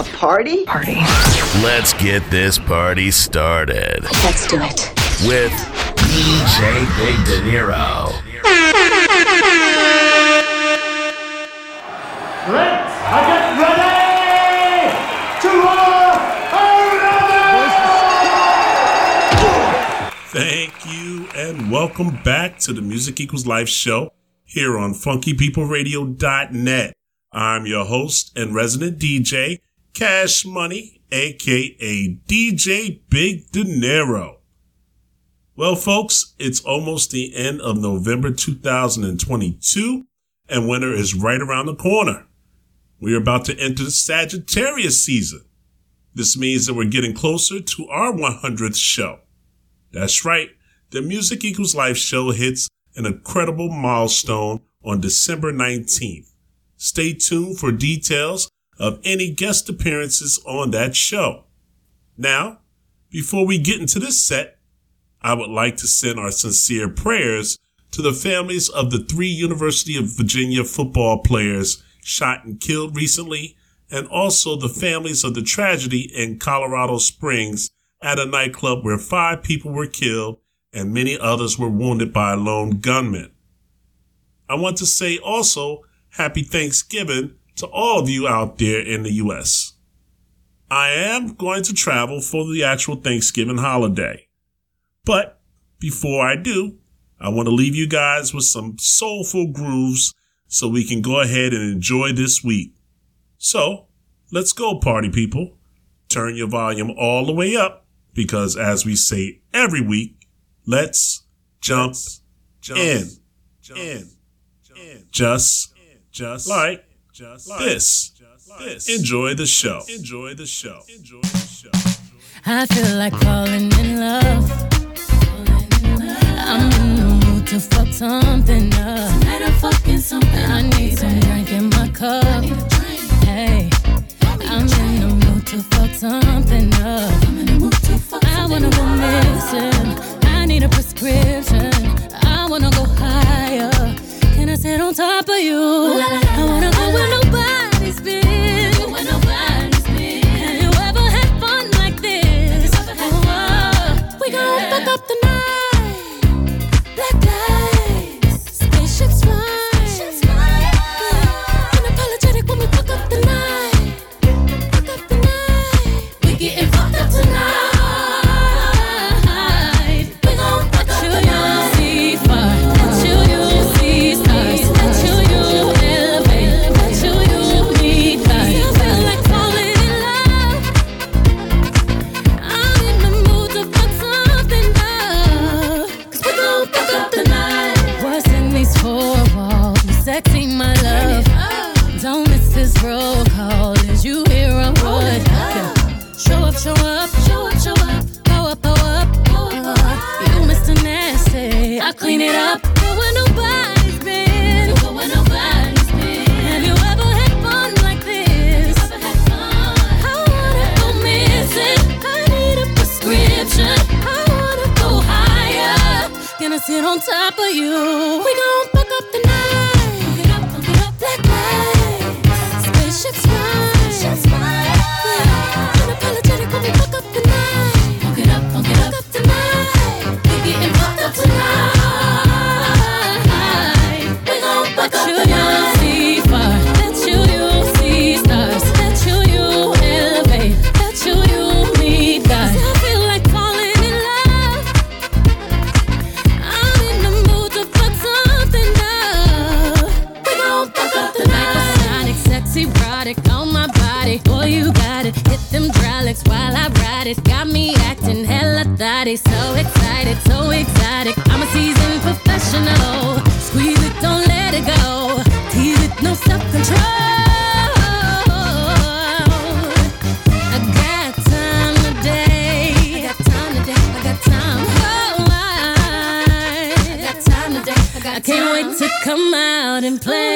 A party? Party. Let's get this party started Let's do it. with DJ Big Dinero. Let's get ready to Thank you and welcome back to the Music Equals Life show here on funkypeopleradio.net. I'm your host and resident DJ, Cash Money, aka DJ Big Dinero. Well, folks, it's almost the end of November 2022 and winter is right around the corner. We are about to enter the Sagittarius season. This means that we're getting closer to our 100th show. That's right. The Music Equals Life show hits an incredible milestone on December 19th. Stay tuned for details of any guest appearances on that show. Now, before we get into this set, I would like to send our sincere prayers to the families of the three University of Virginia football players shot and killed recently, and also the families of the tragedy in Colorado Springs at a nightclub where five people were killed and many others were wounded by a lone gunman. I want to say also happy Thanksgiving to all of you out there in the U.S. I am going to travel for the actual Thanksgiving holiday. But before I do, I want to leave you guys with some soulful grooves so we can go ahead and enjoy this week. So let's go, party people. Turn your volume all the way up because as we say every week, let's jump, in, jump, in, jump, in, just, just like, this. Enjoy the show. Enjoy the show. Enjoy the show. I feel like falling in love. I'm in the mood to fuck something up. Tonight I'm fucking something. I need some drink in my cup. Hey, I'm in the mood to fuck something up. I wanna go missing. I need a prescription. I wanna go higher. Can I sit on top of you? I wanna go where nobody's sit on top of you. We gon' It. Got me acting hella thotty. So excited, so exotic. I'm a seasoned professional. Squeeze it, don't let it go. Tease it, no self control. I got time today. I got time today. I got time. Oh, can't wait to come out and play.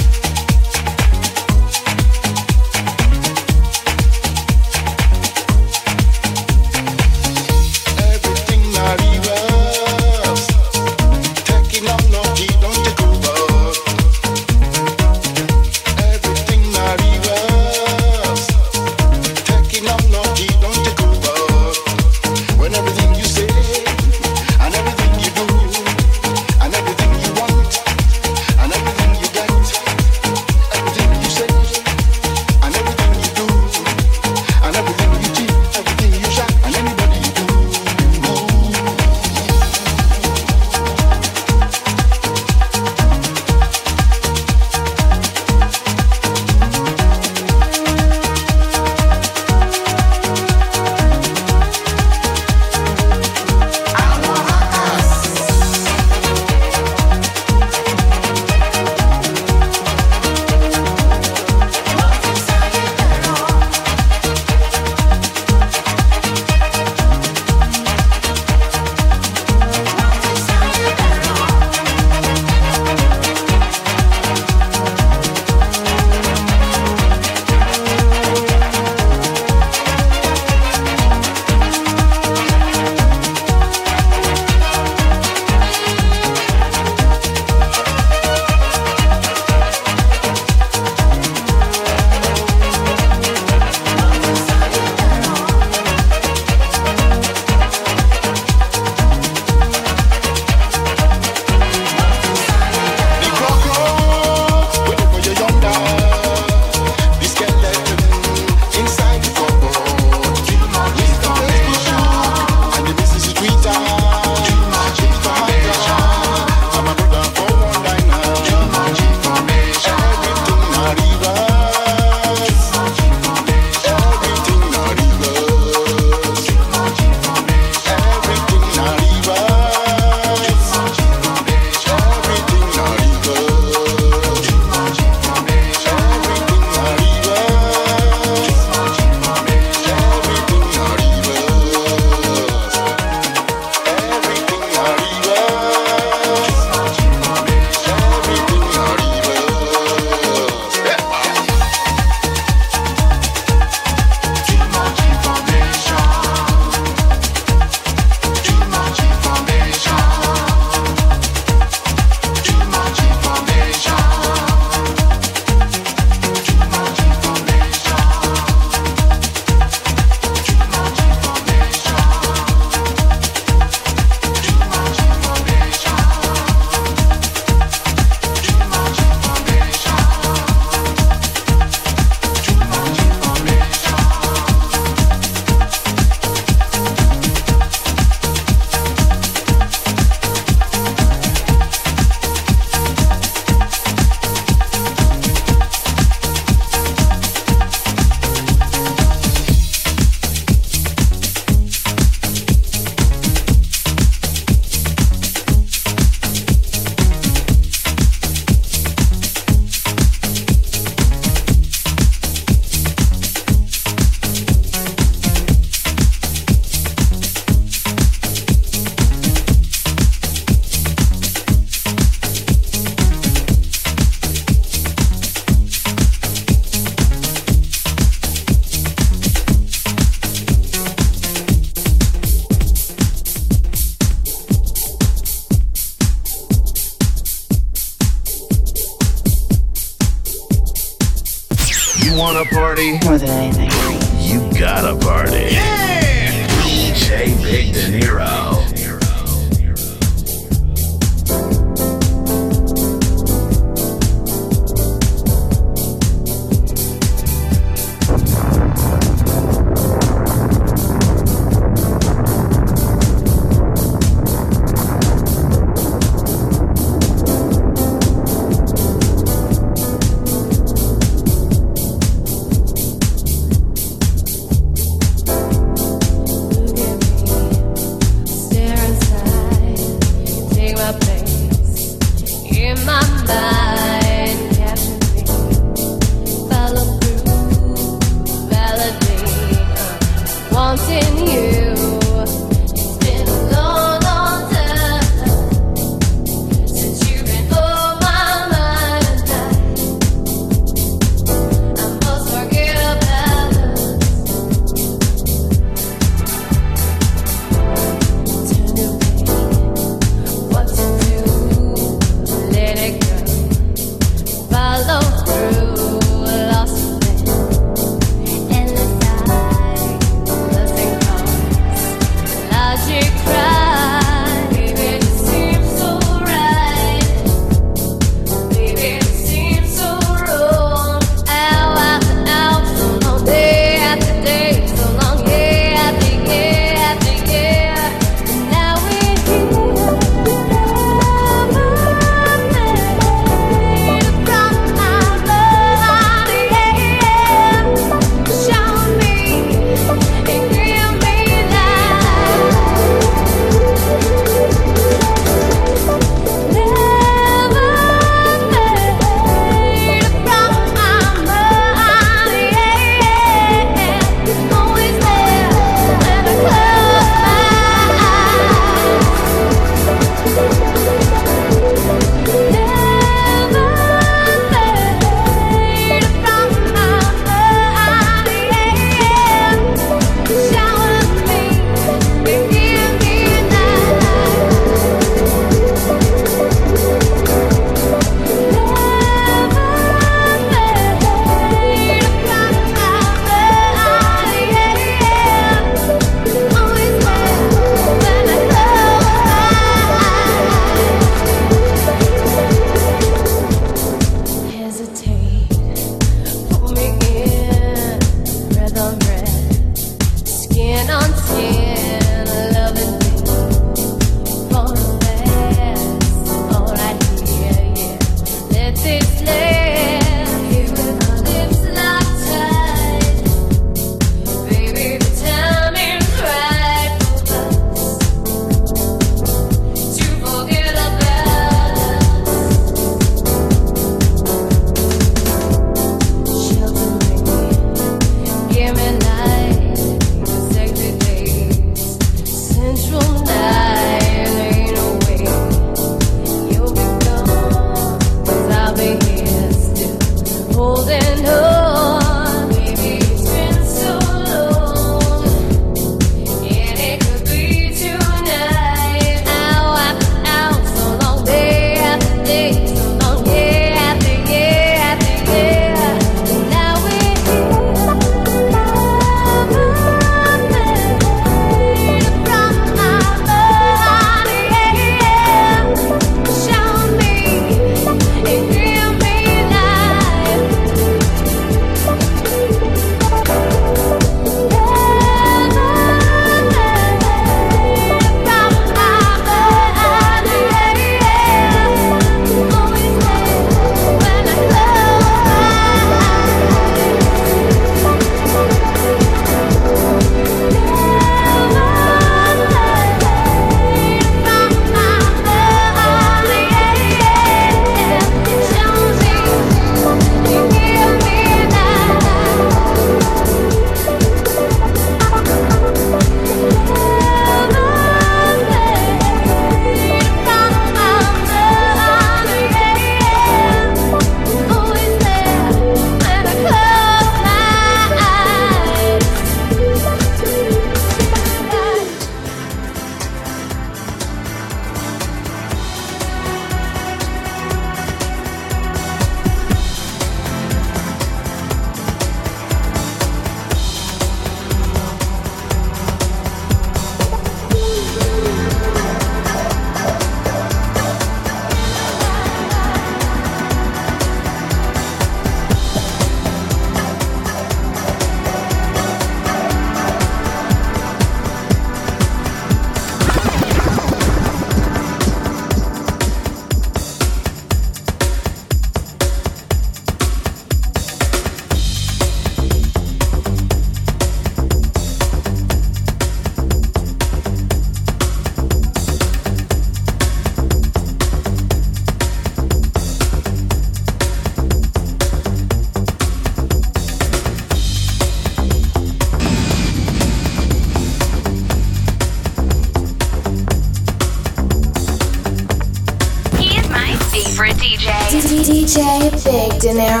Big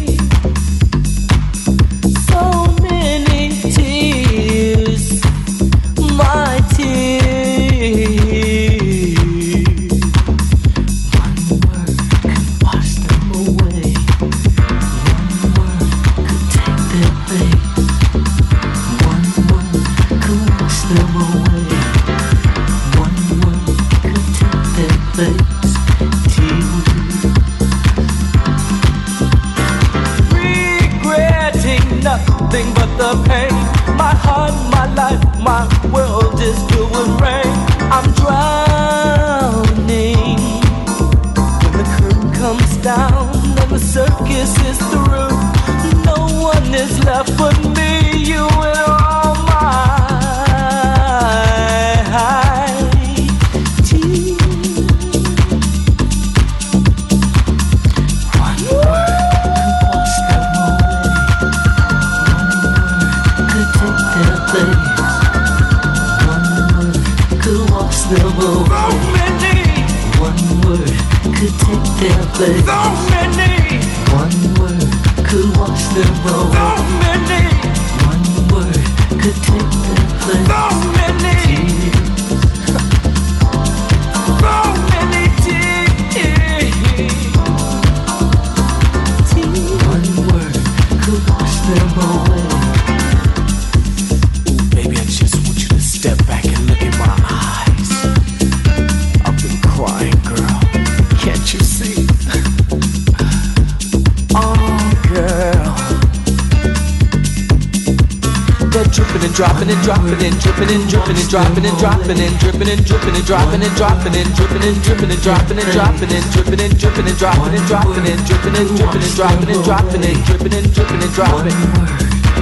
dropping and dropping and dripping and dripping and dropping and dropping and dripping and dripping and dropping and dropping and dripping and dripping and dropping and dropping and dripping and dripping and dropping.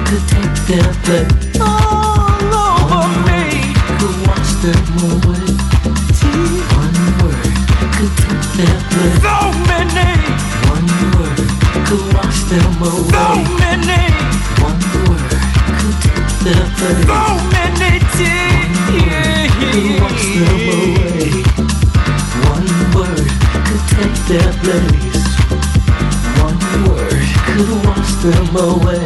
Could take their blood all over me. Could wash them away. One word could take their blood. So many. One word could wash them away. So many. One word could take their blood. So many tears who walks them away. One word could take their place. One word could wash them away.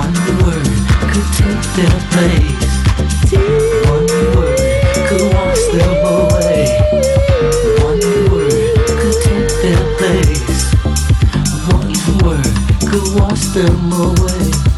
One word could take their place. One word could wash them away. One word could take their place. One word could wash them away.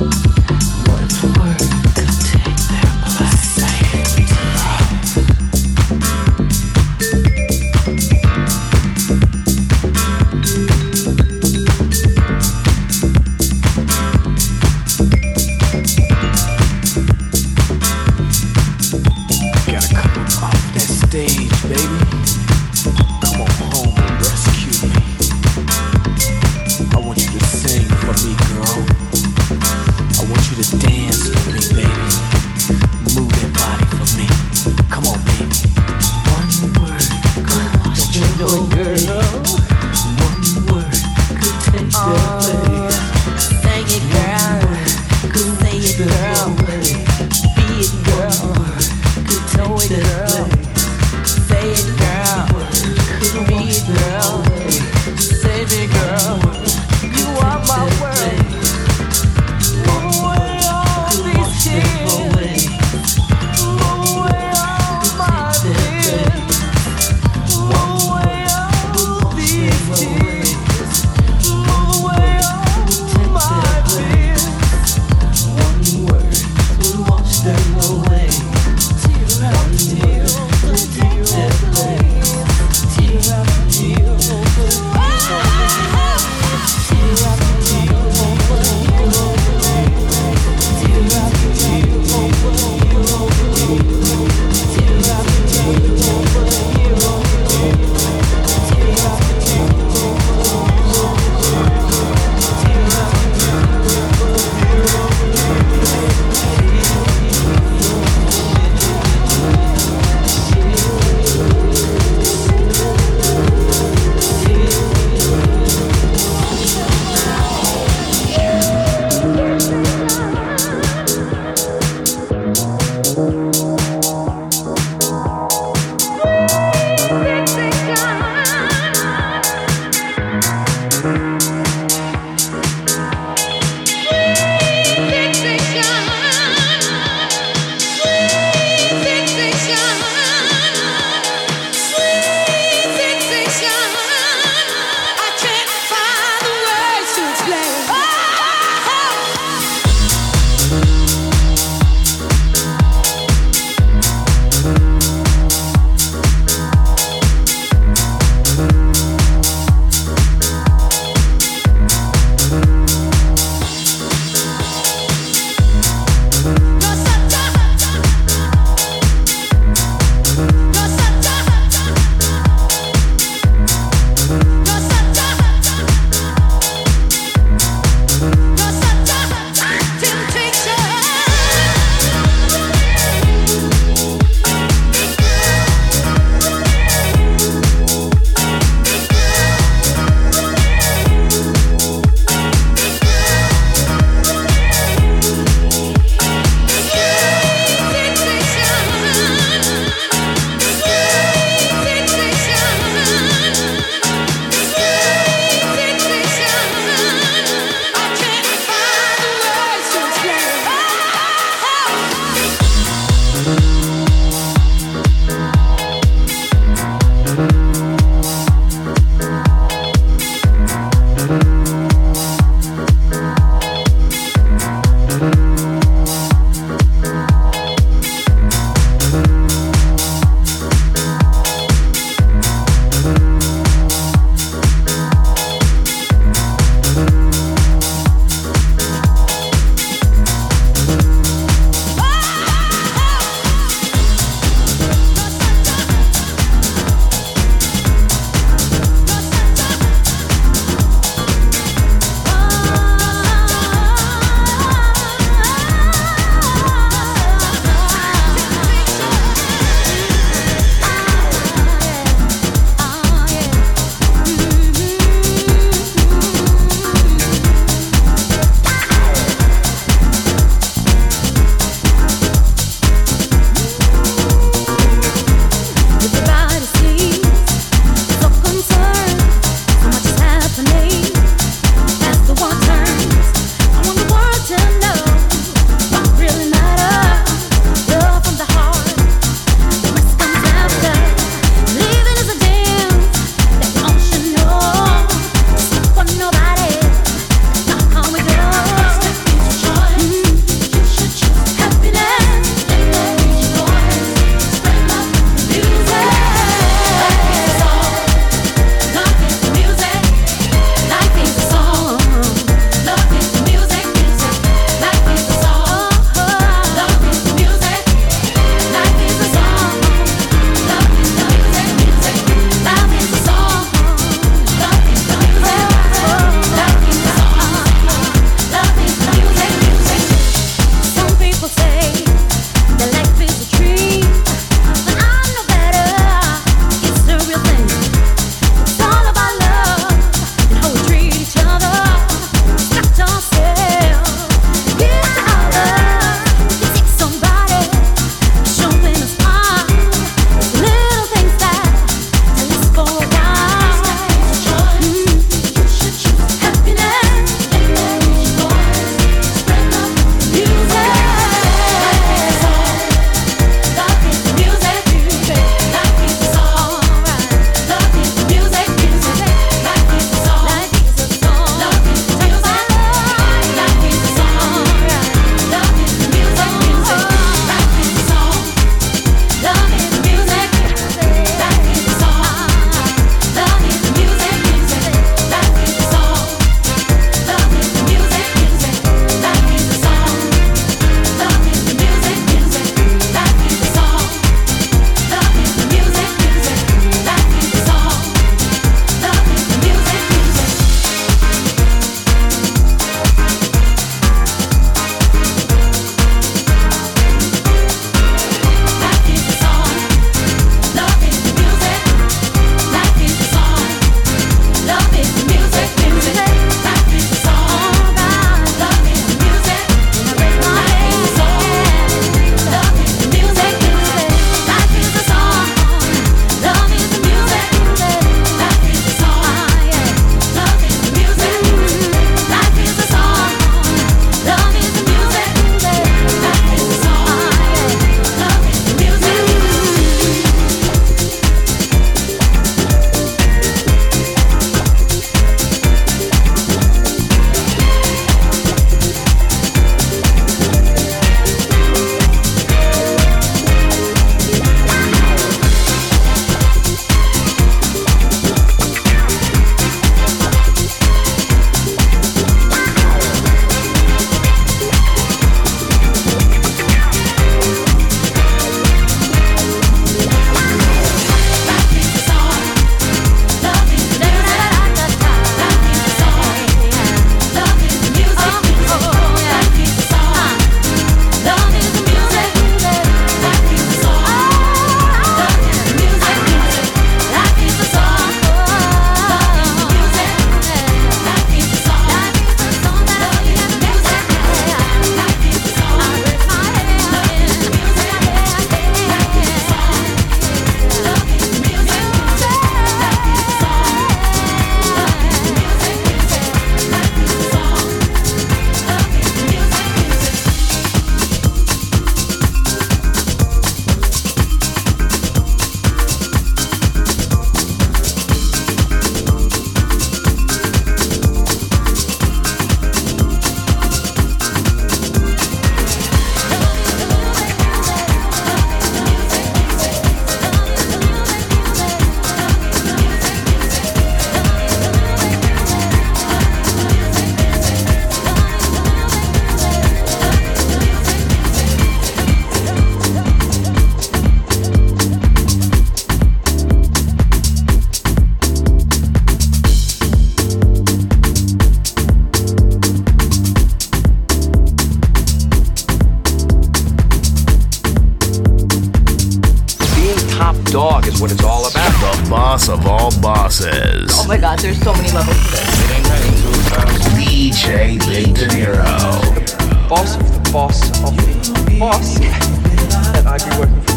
DJ Big Dinero. The boss of the boss of the boss that I'd be working for.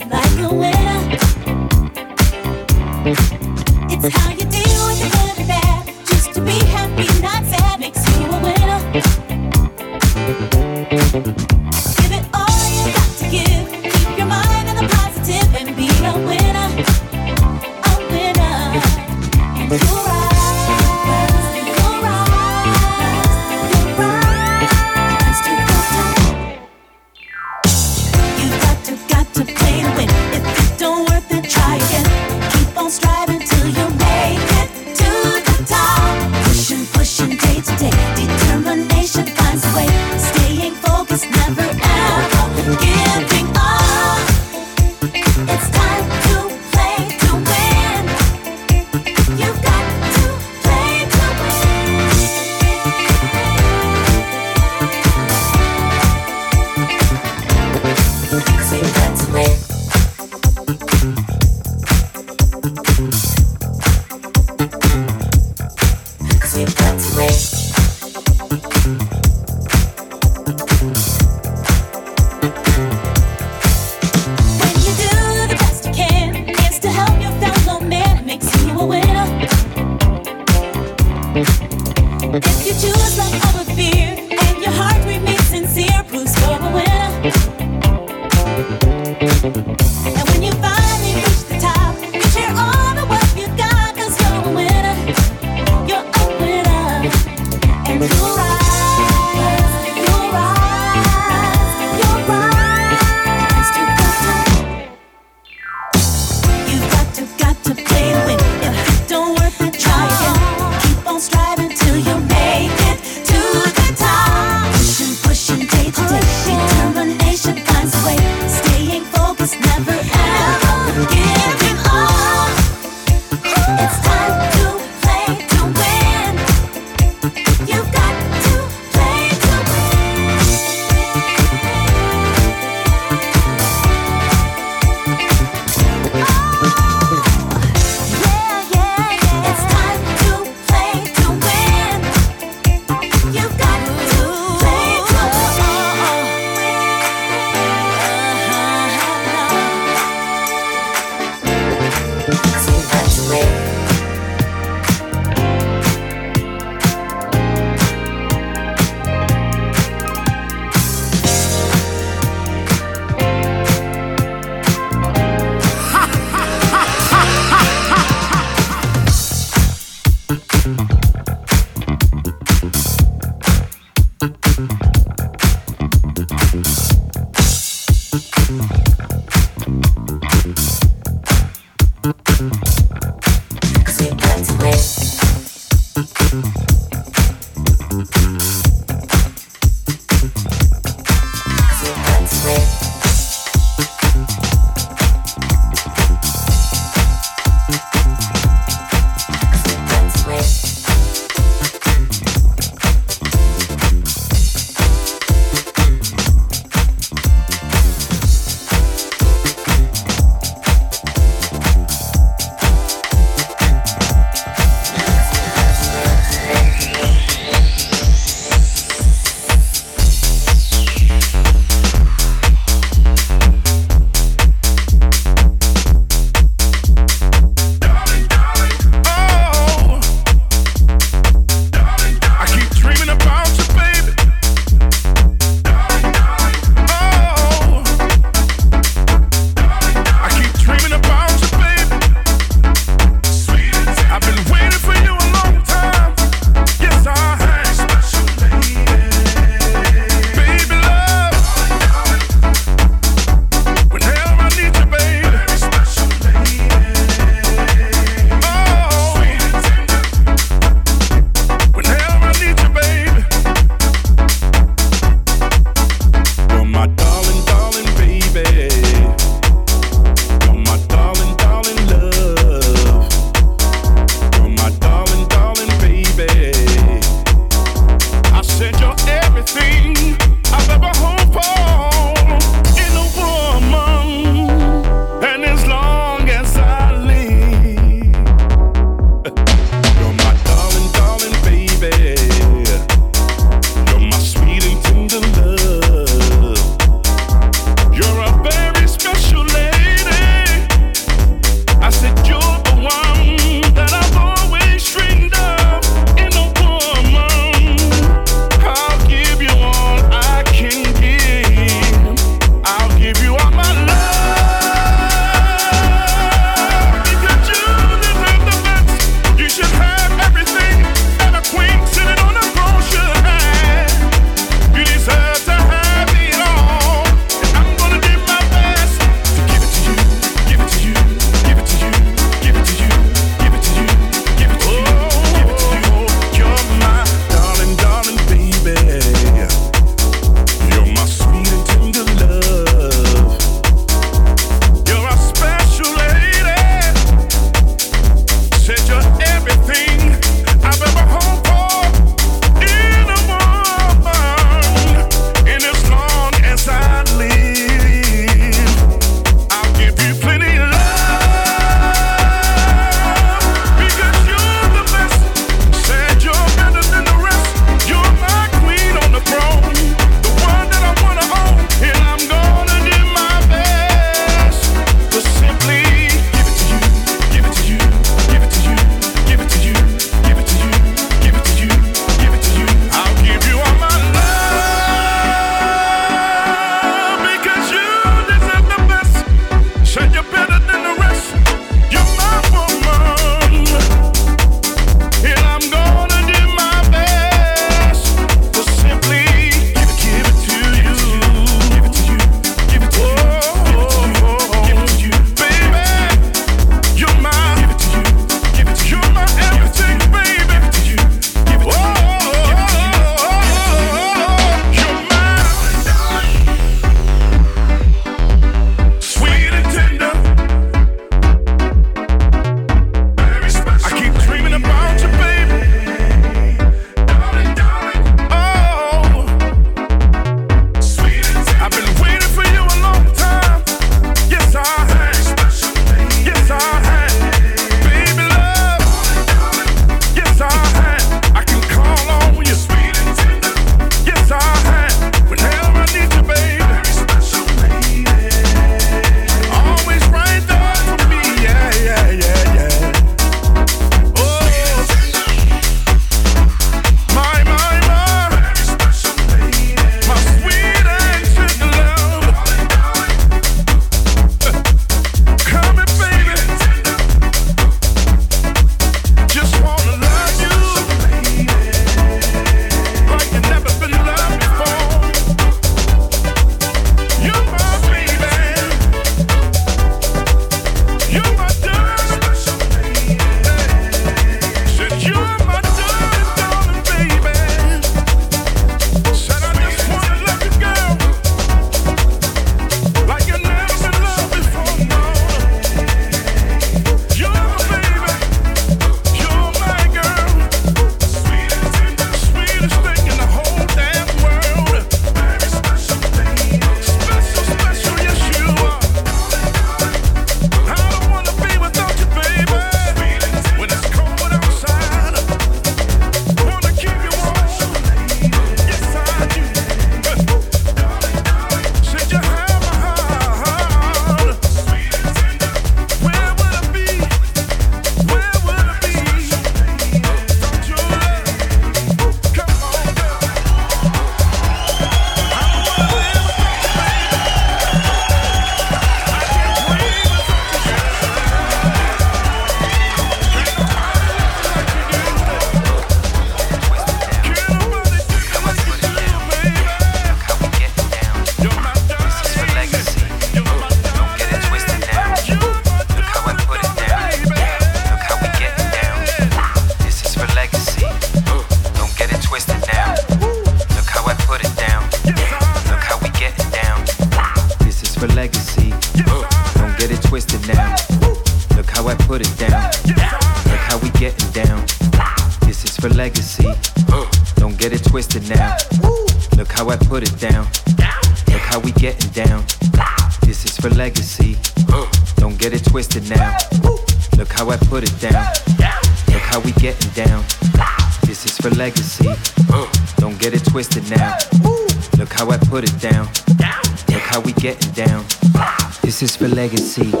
legacy.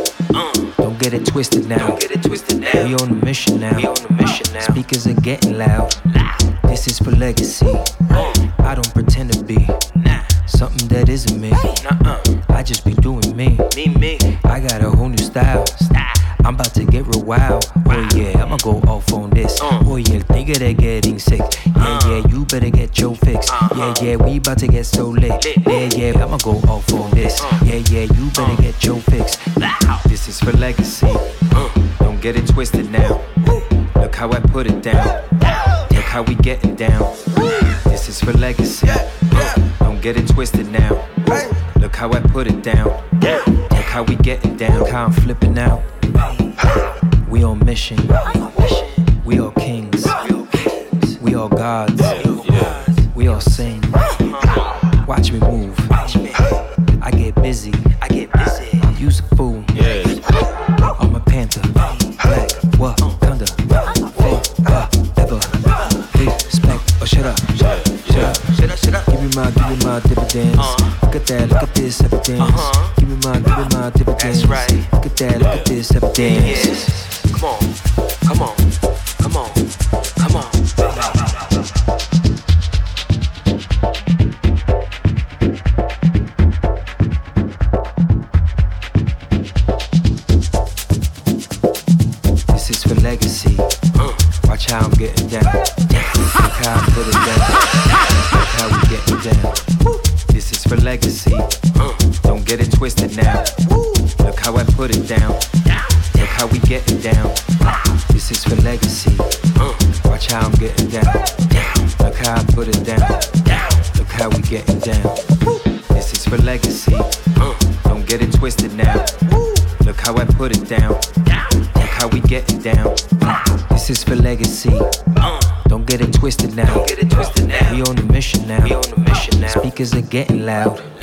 for legacy. Yeah, yeah. Don't get it twisted now. Hey. Look how I put it down. Yeah. Look how we getting down. How I'm flipping out. We on mission. We all kings. We all gods. day. out.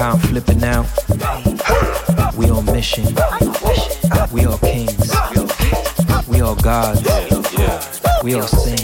how I'm flipping out. We on mission. We all kings. We all gods. We all saints.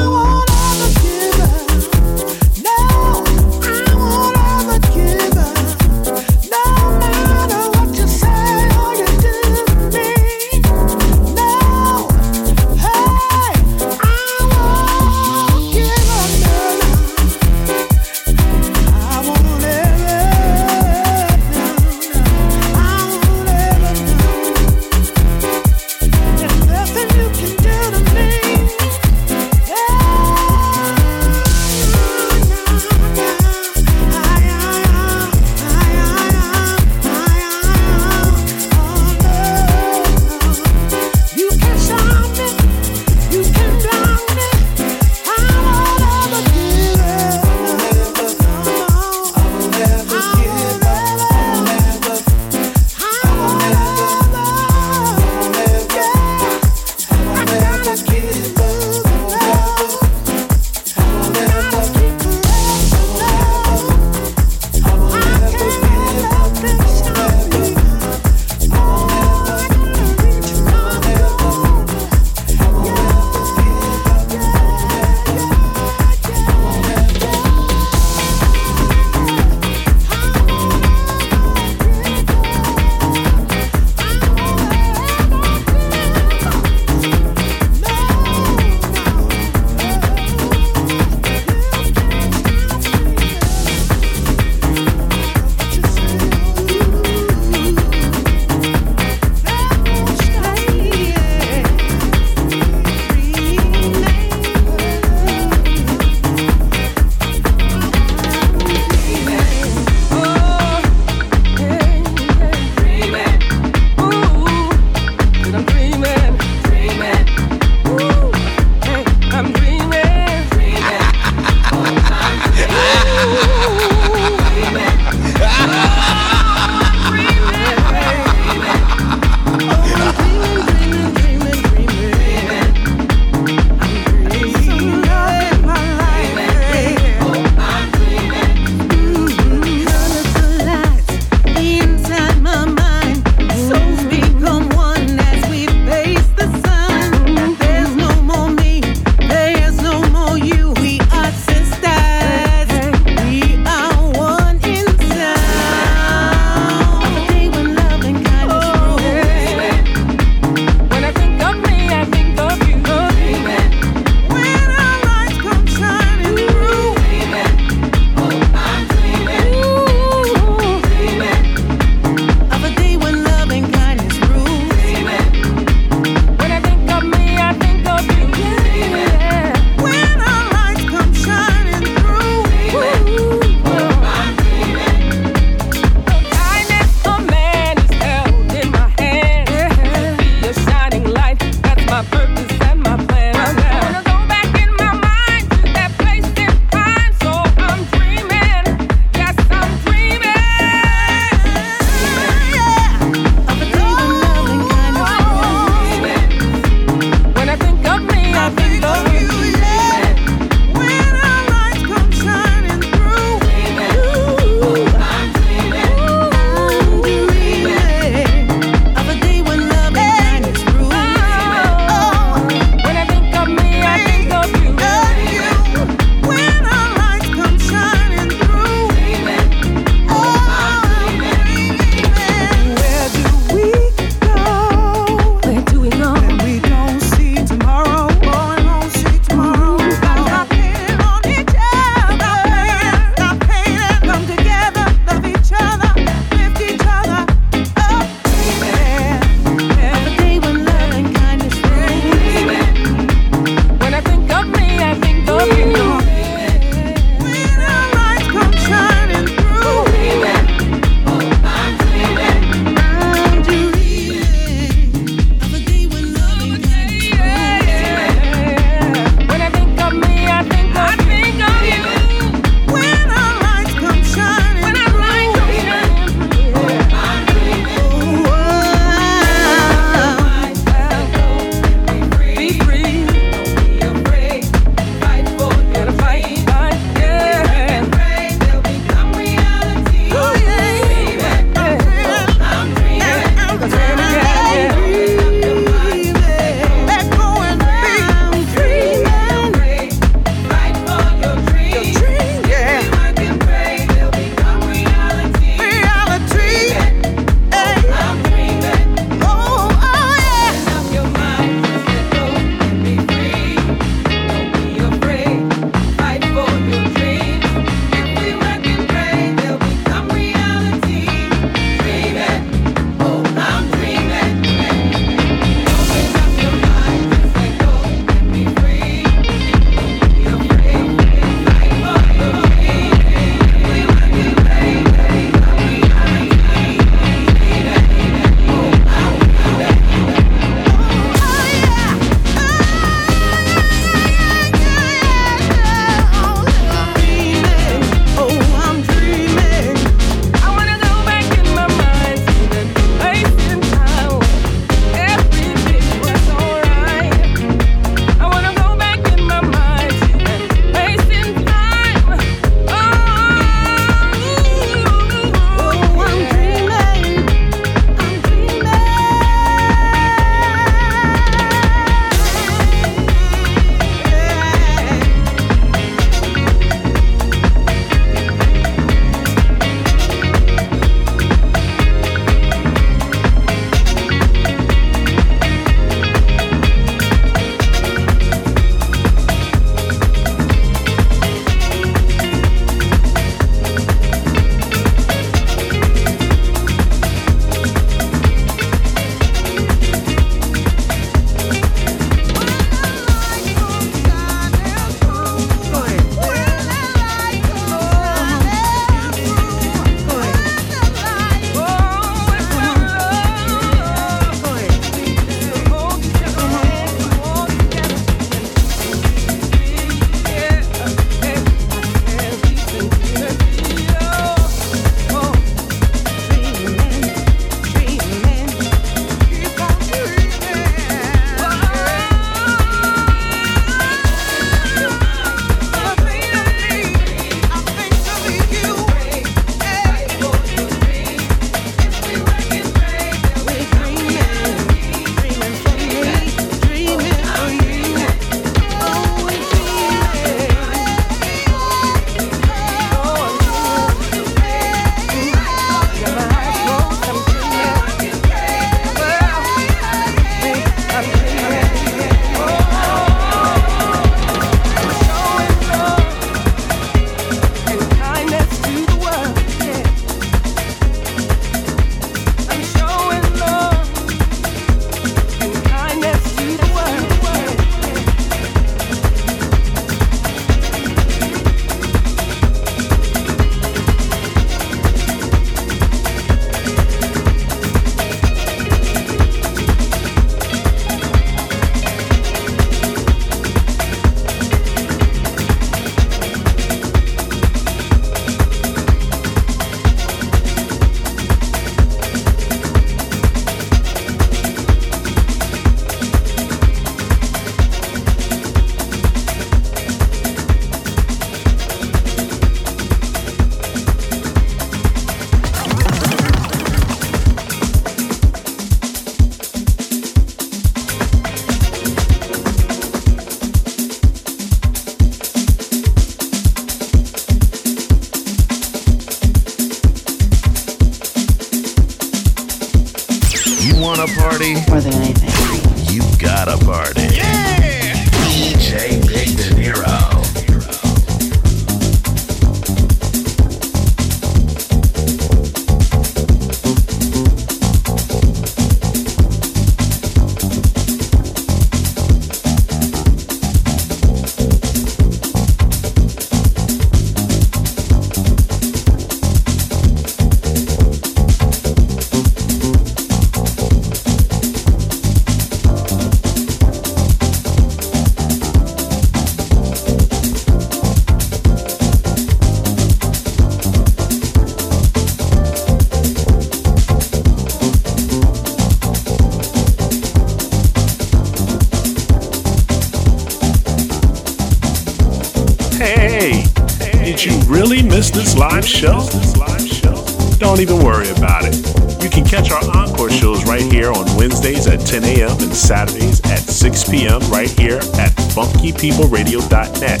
And Saturdays at 6 p.m. right here at funkypeopleradio.net.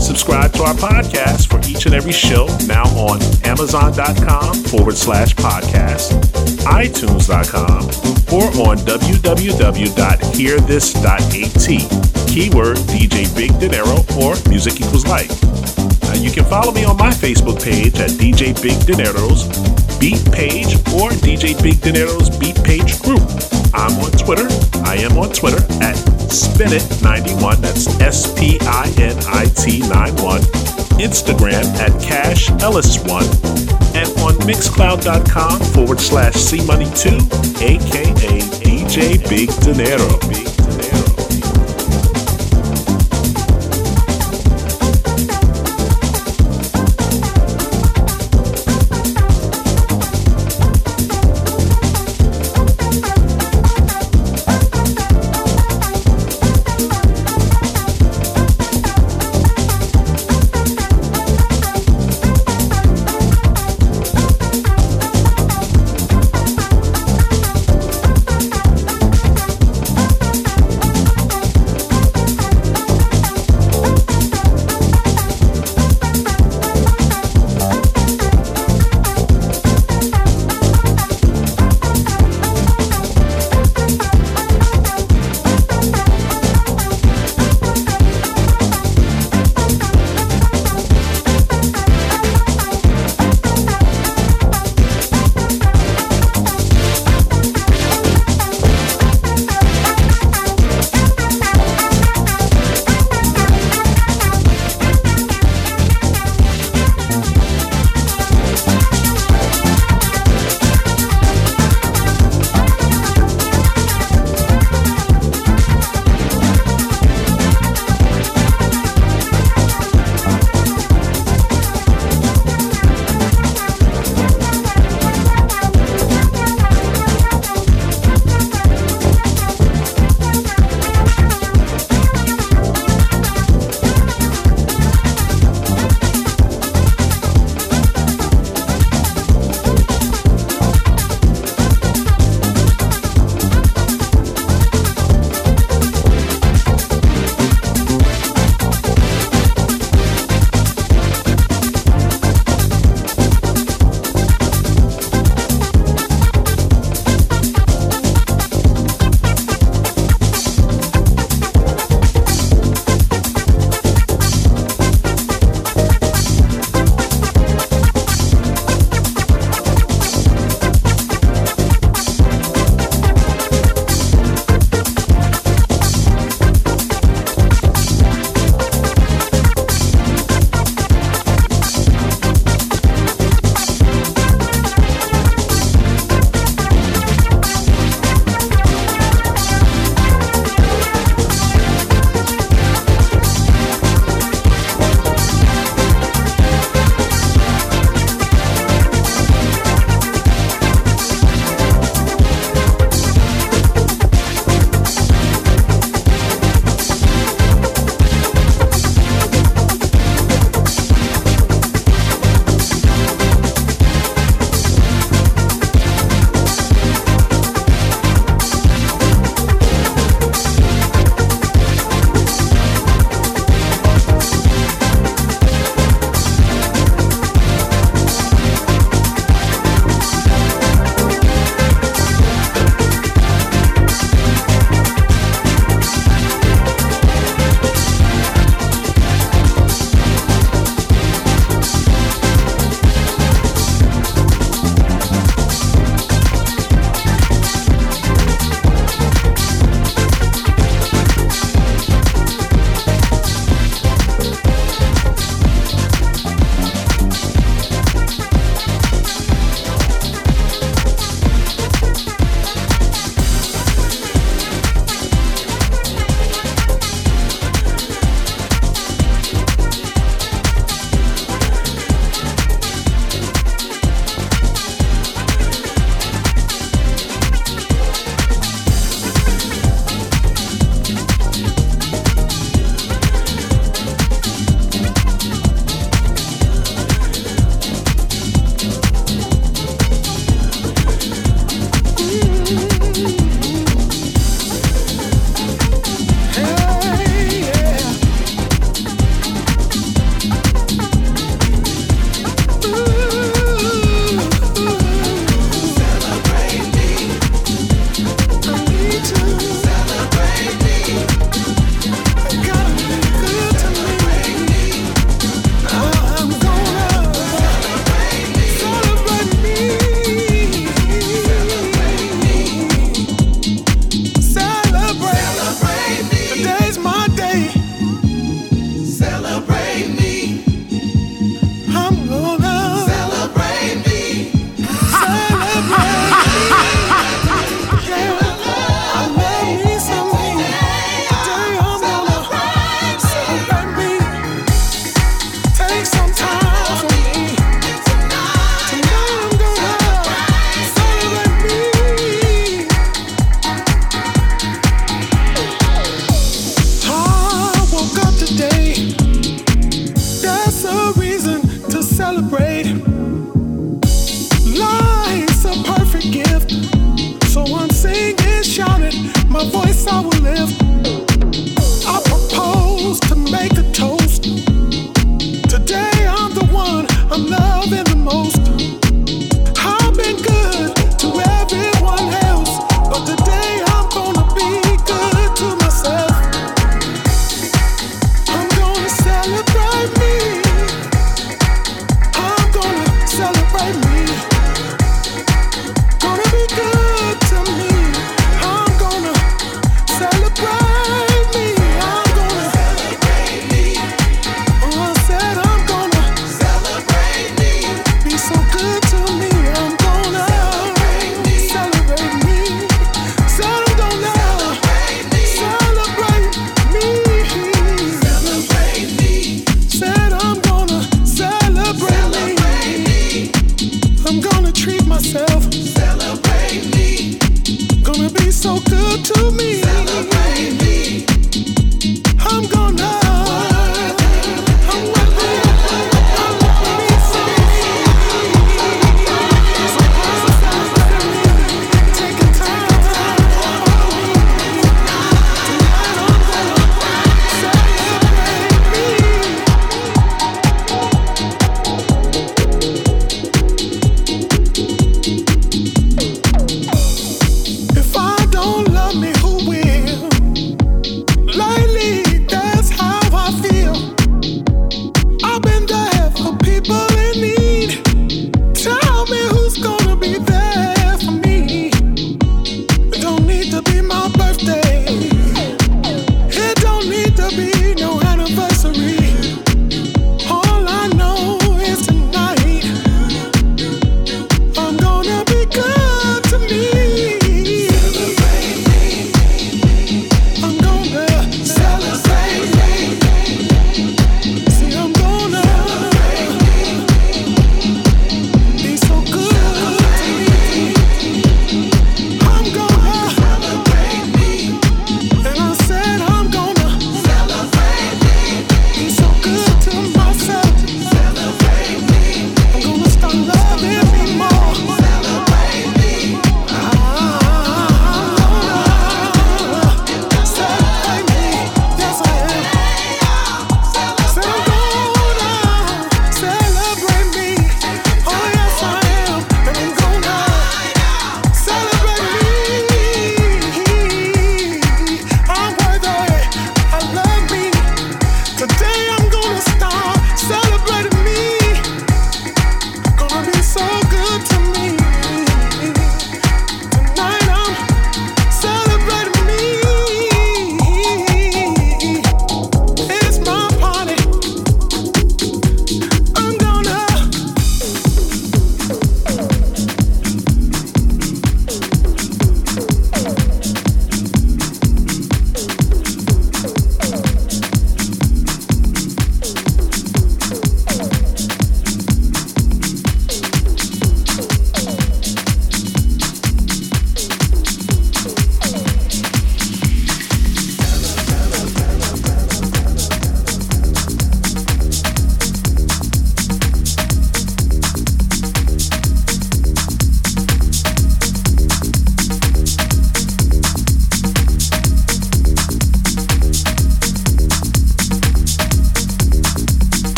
Subscribe to our podcast for each and every show now on amazon.com forward slash podcast, itunes.com, or on www.hearthis.at. Keyword DJ Big Dinero or Music Equals Life. Now you can follow me on my Facebook page at DJ Big Dinero's Beat Page or DJ Big Dinero's Beat Page Group. I'm on Twitter. I am on Twitter at Spinit91. That's S P I N I T 91. Instagram at Cash Ellis1. And on Mixcloud.com forward slash C Money 2, aka Dinero. Big Dinero.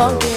You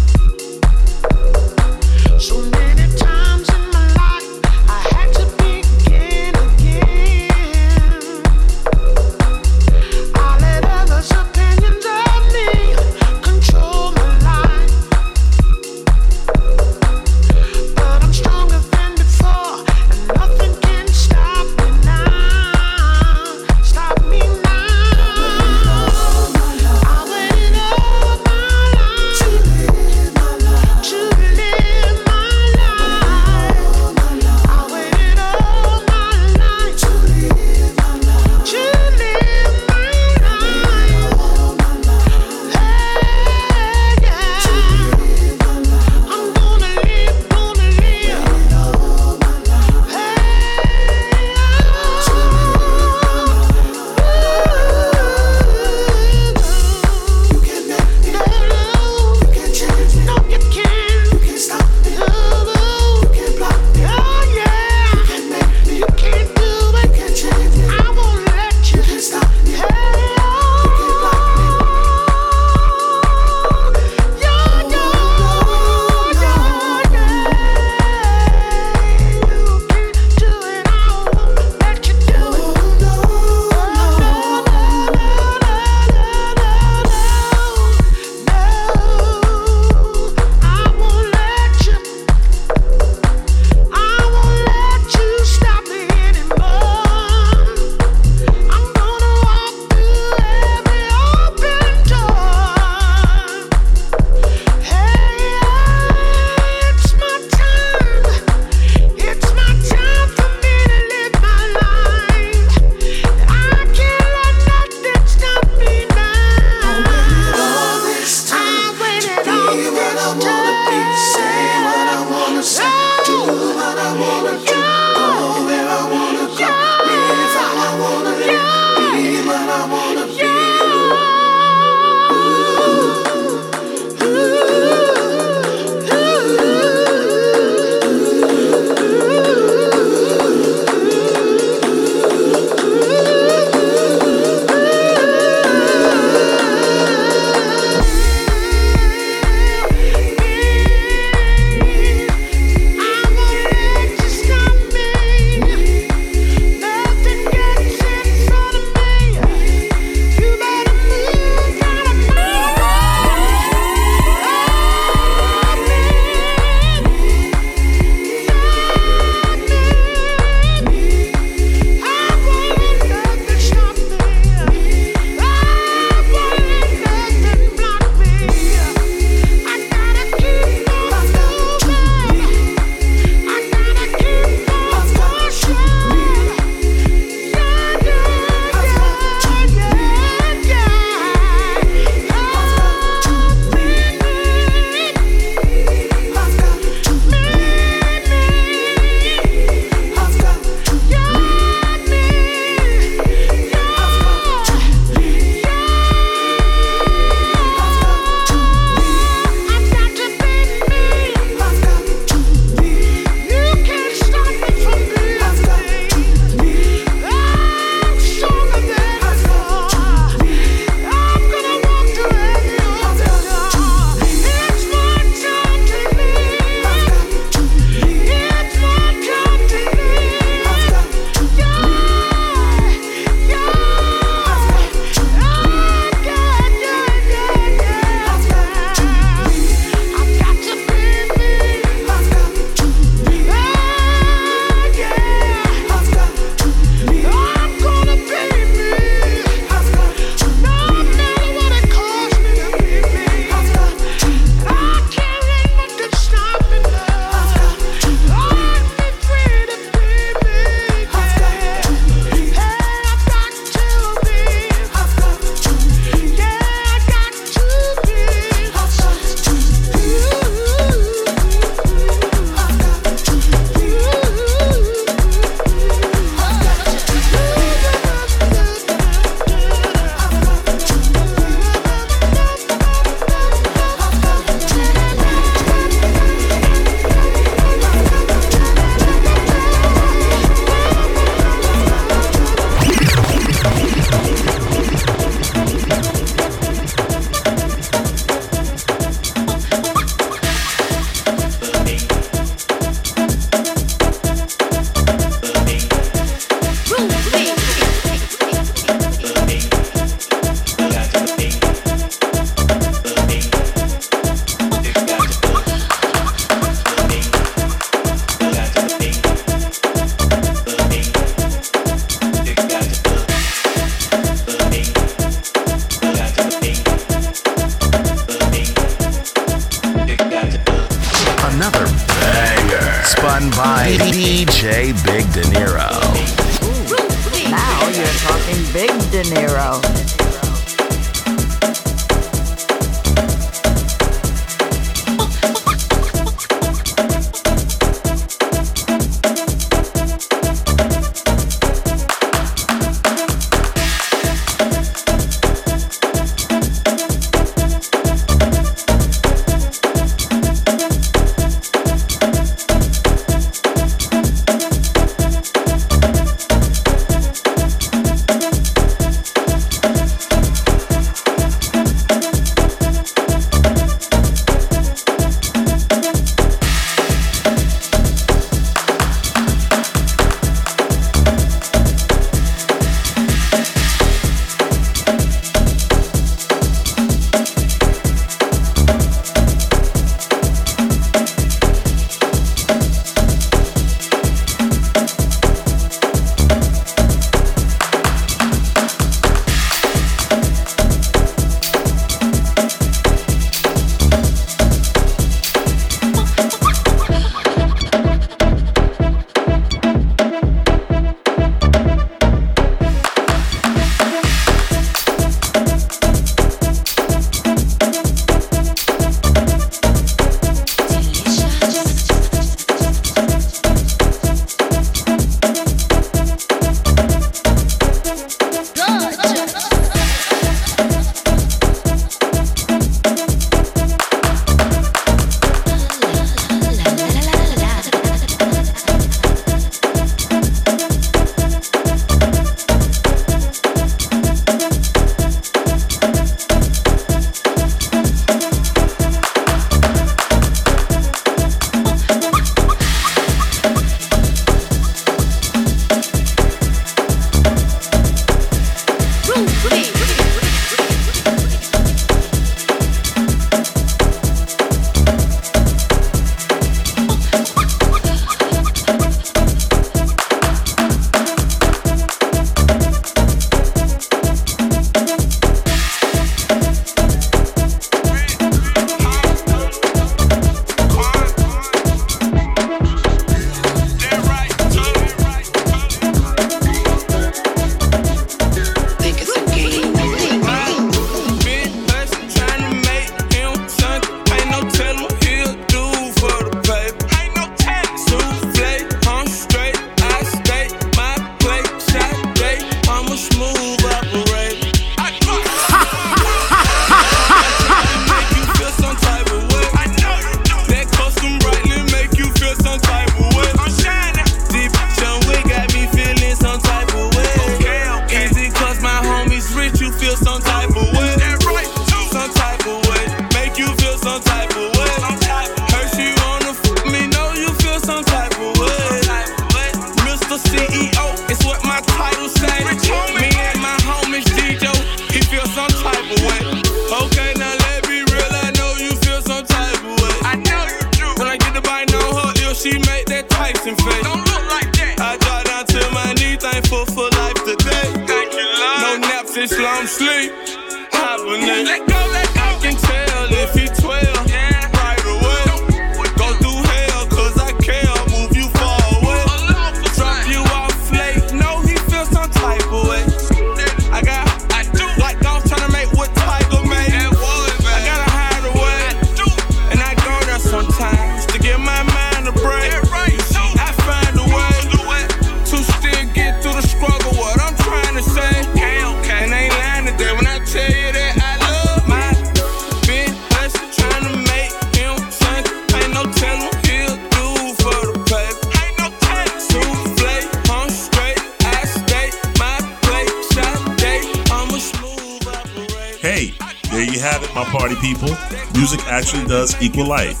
equal life.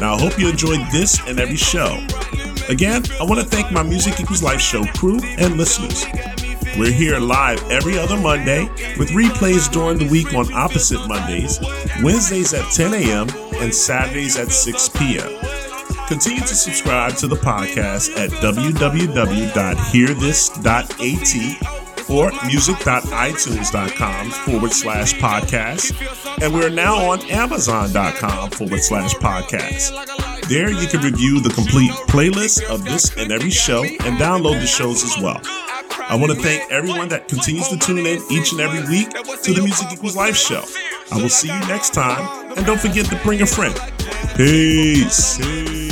Now, I hope you enjoyed this and every show. Again, I want to thank my Music Equals Life show crew and listeners. We're here live every other Monday with replays during the week on opposite Mondays, Wednesdays at 10 a.m., and Saturdays at 6 p.m. Continue to subscribe to the podcast at www.hearthis.at or music.itunes.com forward slash podcast. And we're now on amazon.com forward slash podcast. There you can review the complete playlist of this and every show and download the shows as well. I want to thank everyone that continues to tune in each and every week to the Music Equals Life show. I will see you next time, and don't forget to bring a friend. Peace. Peace.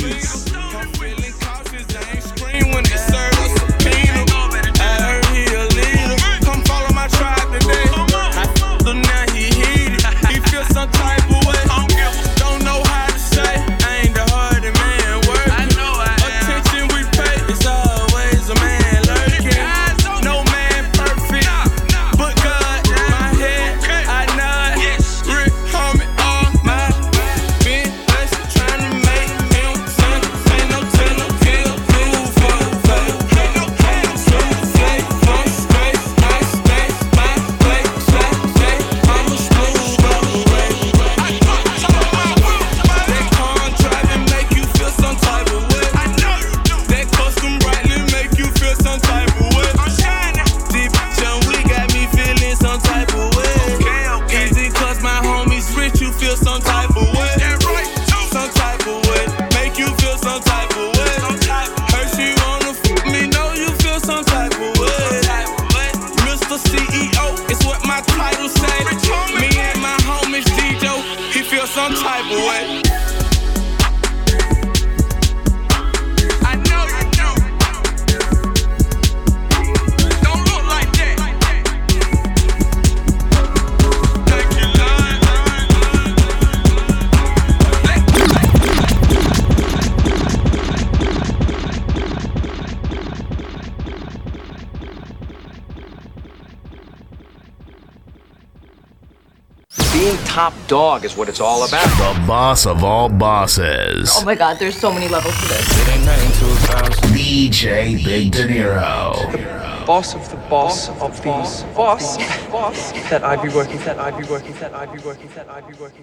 Dog is what it's all about. The boss of all bosses. Oh my god, there's so many levels to this. DJ Big Dinero. Boss of the boss of these boss boss that I'd be working that I'd be working that I'd be working that I'd be working that I'd be working